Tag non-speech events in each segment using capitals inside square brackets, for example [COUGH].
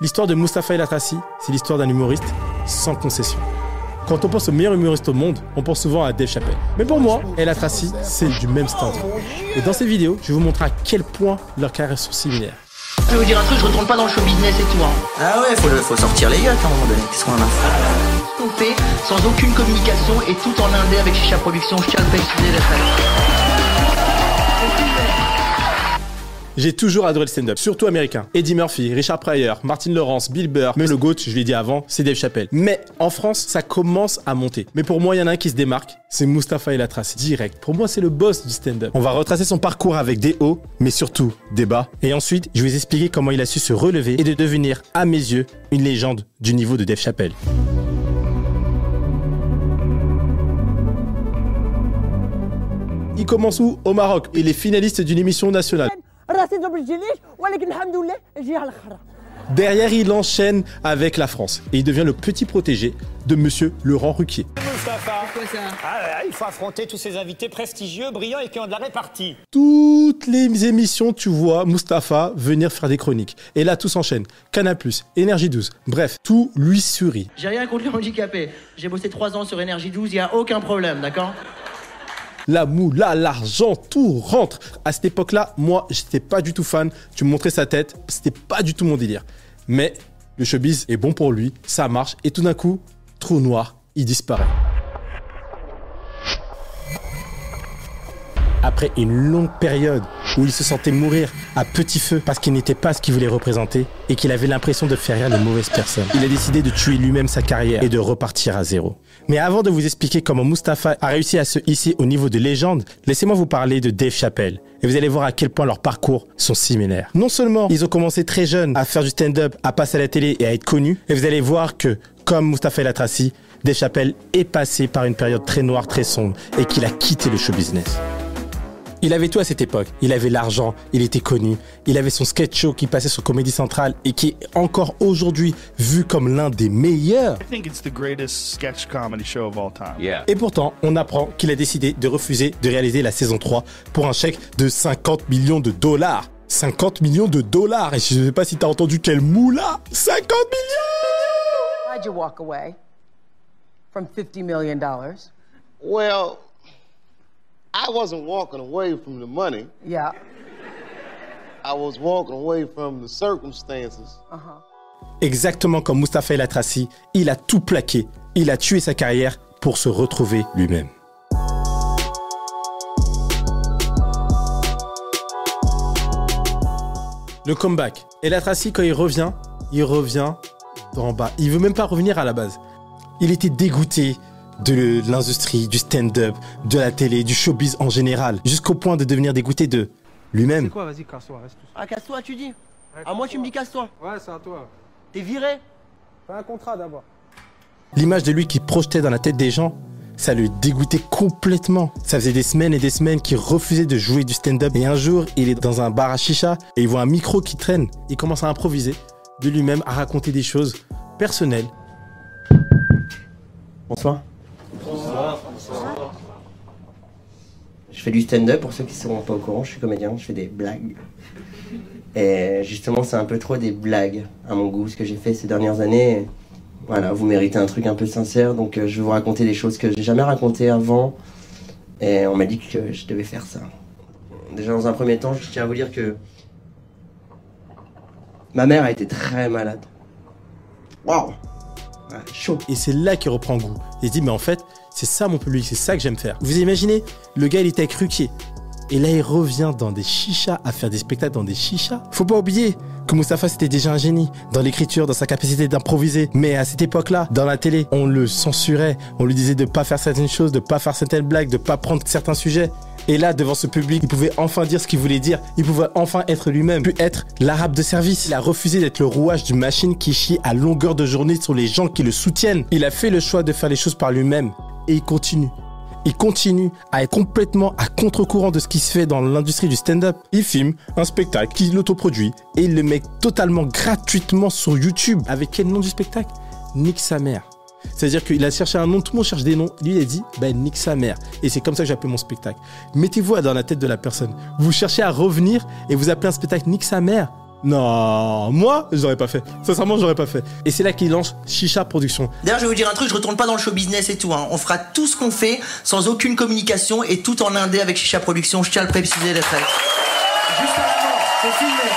L'histoire de Mustapha El Atrassi, c'est l'histoire d'un humoriste sans concession. Quand on pense au meilleur humoriste au monde, on pense souvent à Dave Chappelle. Mais pour moi, El Atrassi, c'est du même stand. Et dans cette vidéo, je vais vous montrer à quel point leurs carrières sont similaires. Je vais vous dire un truc, je retourne pas dans le show business et tout. Hein. Ah ouais, faut, le- faut sortir les yachts à un moment donné. Qu'est-ce qu'on en a fait Tout fait sans aucune communication et tout en indé avec Chicha Productions. Je tiens à le préciser. J'ai toujours adoré le stand-up, surtout américain. Eddie Murphy, Richard Pryor, Martin Lawrence, Bill Burr, mais le GOAT, je l'ai dit avant, c'est Dave Chappelle. Mais en France, ça commence à monter. Mais pour moi, il y en a un qui se démarque, c'est Mustapha El Atrassi, direct. Pour moi, c'est le boss du stand-up. On va retracer son parcours avec des hauts, mais surtout des bas. Et ensuite, je vais vous expliquer comment il a su se relever et de devenir, à mes yeux, une légende du niveau de Dave Chappelle. Il commence où? Au Maroc. Il est finaliste d'une émission nationale. Derrière, il enchaîne avec la France et il devient le petit protégé de Monsieur Laurent Ruquier. Ah, il faut affronter tous ces invités prestigieux, brillants et qui ont de la répartie. Toutes les émissions, tu vois Mustapha venir faire des chroniques. Et là, tout s'enchaîne. Canal+, Énergie 12, bref, tout lui sourit. J'ai rien contre les handicapés. J'ai bossé trois ans sur Énergie 12, il n'y a aucun problème, d'accord? La moula, l'argent, tout rentre. À cette époque-là, moi, j'étais pas du tout fan. Tu me montrais sa tête, c'était pas du tout mon délire. Mais le showbiz est bon pour lui, ça marche, et tout d'un coup, trou noir, il disparaît. Après une longue période où il se sentait mourir à petit feu parce qu'il n'était pas ce qu'il voulait représenter et qu'il avait l'impression de faire rire les mauvaises personnes, il a décidé de tuer lui-même sa carrière et de repartir à zéro. Mais avant de vous expliquer comment Mustapha a réussi à se hisser au niveau de légende, laissez-moi vous parler de Dave Chappelle. Et vous allez voir à quel point leurs parcours sont similaires. Non seulement ils ont commencé très jeunes à faire du stand-up, à passer à la télé et à être connus, et vous allez voir que, comme Mustapha El Atrassi, Dave Chappelle est passé par une période très noire, très sombre, et qu'il a quitté le show business. Il avait tout à cette époque. Il avait l'argent, il était connu, il avait son sketch show qui passait sur Comédie Centrale et qui est encore aujourd'hui vu comme l'un des meilleurs. I think it's the greatest sketch comedy show of all time. Et pourtant, on apprend qu'il a décidé de refuser de réaliser la saison 3 pour un chèque de 50 millions de dollars. 50 millions de dollars Et je ne sais pas si t'as entendu quel moula 50 millions Why'd you walk away from 50 million dollars? Well, I wasn't walking away from the money. Yeah. I was walking away from the circumstances. Exactement comme Mustapha El Atrassi, il a tout plaqué. Il a tué sa carrière pour se retrouver lui-même. Le comeback. El Atrassi, quand il revient, il revient d'en bas. Il veut même pas revenir à la base. Il était dégoûté de l'industrie, du stand-up, de la télé, du showbiz en général, jusqu'au point de devenir dégoûté de lui-même. Quoi, vas-y, casse-toi, reste tout Ah, casse-toi, tu dis À moi, tu me dis casse-toi. Ouais, c'est à toi. T'es viré Fais un contrat d'abord. L'image de lui qui projetait dans la tête des gens, ça le dégoûtait complètement. Ça faisait des semaines et des semaines qu'il refusait de jouer du stand-up. Et un jour, il est dans un bar à chicha et il voit un micro qui traîne. Il commence à improviser de lui-même, à raconter des choses personnelles. Bonsoir. Je fais du stand-up pour ceux qui ne seront pas au courant. Je suis comédien, je fais des blagues. Et justement, c'est un peu trop des blagues à mon goût, ce que j'ai fait ces dernières années. Voilà, vous méritez un truc un peu sincère, donc euh, je vais vous raconter des choses que j'ai jamais racontées avant. Et on m'a dit que je devais faire ça. Déjà, dans un premier temps, je tiens à vous dire que ma mère a été très malade. Waouh! Ouais, chaud. Et c'est là qu'il reprend goût. Il dit, mais en fait, c'est ça mon public, c'est ça que j'aime faire. Vous imaginez, le gars, il était avec. Et là, il revient dans des chichas, à faire des spectacles dans des chichas. Faut pas oublier que Mustapha, c'était déjà un génie. Dans l'écriture, dans sa capacité d'improviser. Mais à cette époque-là, dans la télé, on le censurait. On lui disait de pas faire certaines choses, de pas faire certaines blagues, de pas prendre certains sujets. Et là, devant ce public, il pouvait enfin dire ce qu'il voulait dire. Il pouvait enfin être lui-même, puis être l'arabe de service. Il a refusé d'être le rouage d'une machine qui chie à longueur de journée sur les gens qui le soutiennent. Il a fait le choix de faire les choses par lui-même. Et il continue. Il continue à être complètement à contre-courant de ce qui se fait dans l'industrie du stand-up. Il filme un spectacle qu'il autoproduit et il le met totalement gratuitement sur YouTube. Avec quel nom du spectacle? Nique sa mère. C'est-à-dire qu'il a cherché un nom, tout le monde cherche des noms. Lui, il a dit, ben, nique sa mère. Et c'est comme ça que j'appelle mon spectacle. Mettez-vous dans la tête de la personne. Vous cherchez à revenir et vous appelez un spectacle nique sa mère. Non, moi, je l'aurais pas fait. Sincèrement, je l'aurais pas fait. Et c'est là qu'il lance Chicha Production. D'ailleurs, je vais vous dire un truc, je retourne pas dans le show business et tout. Hein. On fera tout ce qu'on fait sans aucune communication et tout en indé avec Chicha Production. Je tiens à le préciser, les frères. Juste c'est filmé.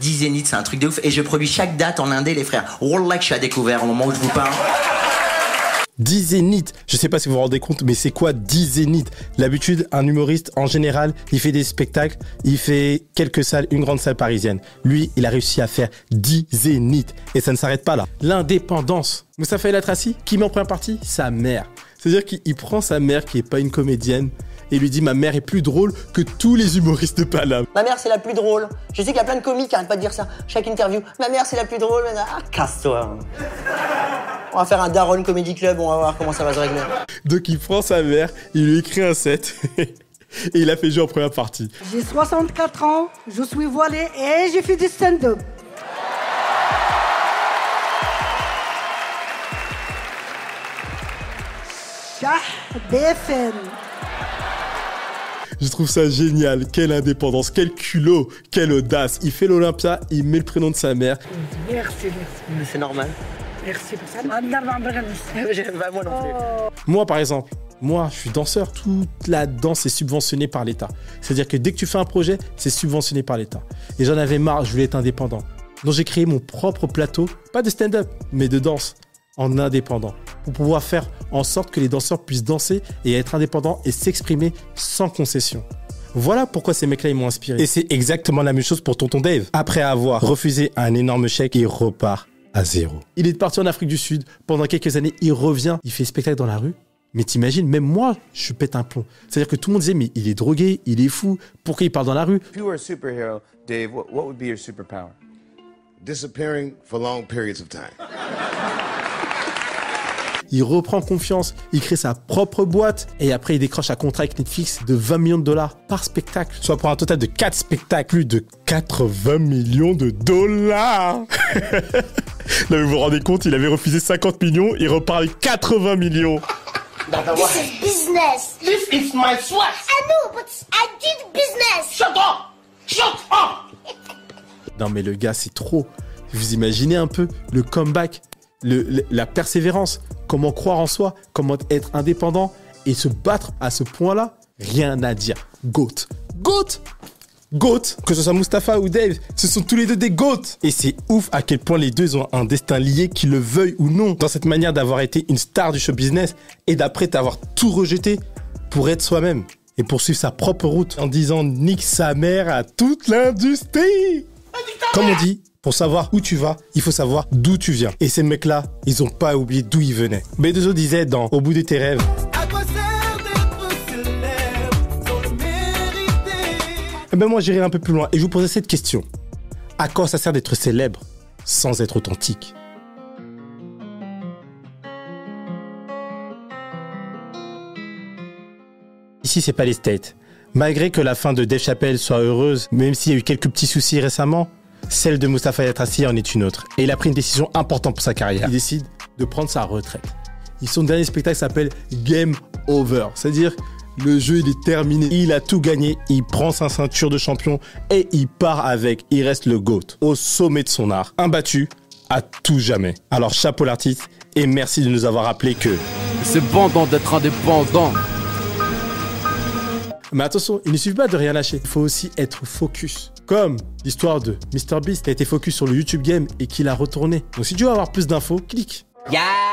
10 Zénith, c'est un truc de ouf. Et je produis chaque date en indé, les frères. Wallah que je suis à découvert au moment où je vous parle. 10 zéniths. Je sais pas si vous vous rendez compte, mais c'est quoi 10 zéniths? L'habitude, un humoriste, en général, il fait des spectacles, il fait quelques salles, une grande salle parisienne. Lui, il a réussi à faire 10 zéniths. Et ça ne s'arrête pas là. L'indépendance. Moustapha El Atrassi, qui met en première partie Sa mère. C'est-à-dire qu'il prend sa mère, qui est pas une comédienne, et lui dit Ma mère est plus drôle que tous les humoristes de Paname. Ma mère, c'est la plus drôle. Je sais qu'il y a plein de comiques qui arrêtent pas de dire ça. Chaque interview. Ma mère, c'est la plus drôle. Ah, casse-toi. On va faire un Daron Comedy Club, on va voir comment ça va se régler. Donc il prend sa mère, il lui écrit un set. [LAUGHS] et il a fait jouer en première partie. J'ai 64 ans, je suis voilée et j'ai fait du stand-up. Shah BFM. Je trouve ça génial. Quelle indépendance, quel culot, quelle audace. Il fait l'Olympia, il met le prénom de sa mère. Merci, merci. Mais c'est normal. Merci pour ça. Oh. [LAUGHS] J'aime pas moi non plus. Moi, par exemple, moi, je suis danseur. Toute la danse est subventionnée par l'État. C'est-à-dire que dès que tu fais un projet, c'est subventionné par l'État. Et j'en avais marre, je voulais être indépendant. Donc j'ai créé mon propre plateau, pas de stand-up, mais de danse, en indépendant. Pour pouvoir faire en sorte que les danseurs puissent danser et être indépendants et s'exprimer sans concession. Voilà pourquoi ces mecs-là, ils m'ont inspiré. Et c'est exactement la même chose pour Tonton Dave. Après avoir refusé un énorme chèque, il repart à zéro. Il est parti en Afrique du Sud. Pendant quelques années, il revient. Il fait spectacle dans la rue. Mais t'imagines, même moi, je pète un plomb. C'est-à-dire que tout le monde disait, mais il est drogué, il est fou. Pourquoi il parle dans la rue? If you were a superhero, Dave, what, what would be your superpower? Disappearing for long periods of time. Il reprend confiance, il crée sa propre boîte et après il décroche un contrat avec Netflix de 20 millions de dollars par spectacle. Soit pour un total de 4 spectacles, plus de 80 millions de dollars. [LAUGHS] Là, vous vous rendez compte, il avait refusé 50 millions, il repart avec 80 millions. This is business. This is my sweat. I know, but I did business. Shut up! Shut up! Non mais le gars, c'est trop. Vous imaginez un peu le comeback, le- le- la persévérance, comment croire en soi, comment être indépendant et se battre à ce point-là, rien à dire. Goat. Goat Goat Que ce soit Mustapha ou Dave, ce sont tous les deux des goats Et c'est ouf à quel point les deux ont un destin lié, qu'ils le veuillent ou non, dans cette manière d'avoir été une star du show business et d'après t'avoir tout rejeté pour être soi-même et poursuivre sa propre route en disant nique sa mère à toute l'industrie comme on dit, pour savoir où tu vas, il faut savoir d'où tu viens. Et ces mecs-là, ils ont pas oublié d'où ils venaient. B2O disait dans Au bout de tes rêves. Ben moi j'irai un peu plus loin et je vous poserai cette question. À quoi ça sert d'être célèbre sans être authentique? Ici c'est pas les States. Malgré que la fin de Dave Chappelle soit heureuse, même s'il y a eu quelques petits soucis récemment, celle de Mustafa Yatrassi en est une autre. Et il a pris une décision importante pour sa carrière. Il décide de prendre sa retraite. Et son dernier spectacle s'appelle Game Over. C'est-à-dire, le jeu, il est terminé. Il a tout gagné. Il prend sa ceinture de champion et il part avec. Il reste le GOAT. Au sommet de son art. Imbattu à tout jamais. Alors, chapeau l'artiste et merci de nous avoir rappelé que. C'est bon d'être indépendant. Mais attention, il ne suffit pas de rien lâcher. Il faut aussi être focus. Comme l'histoire de MrBeast qui a été focus sur le YouTube Game et qui l'a retourné. Donc si tu veux avoir plus d'infos, clique. Yeah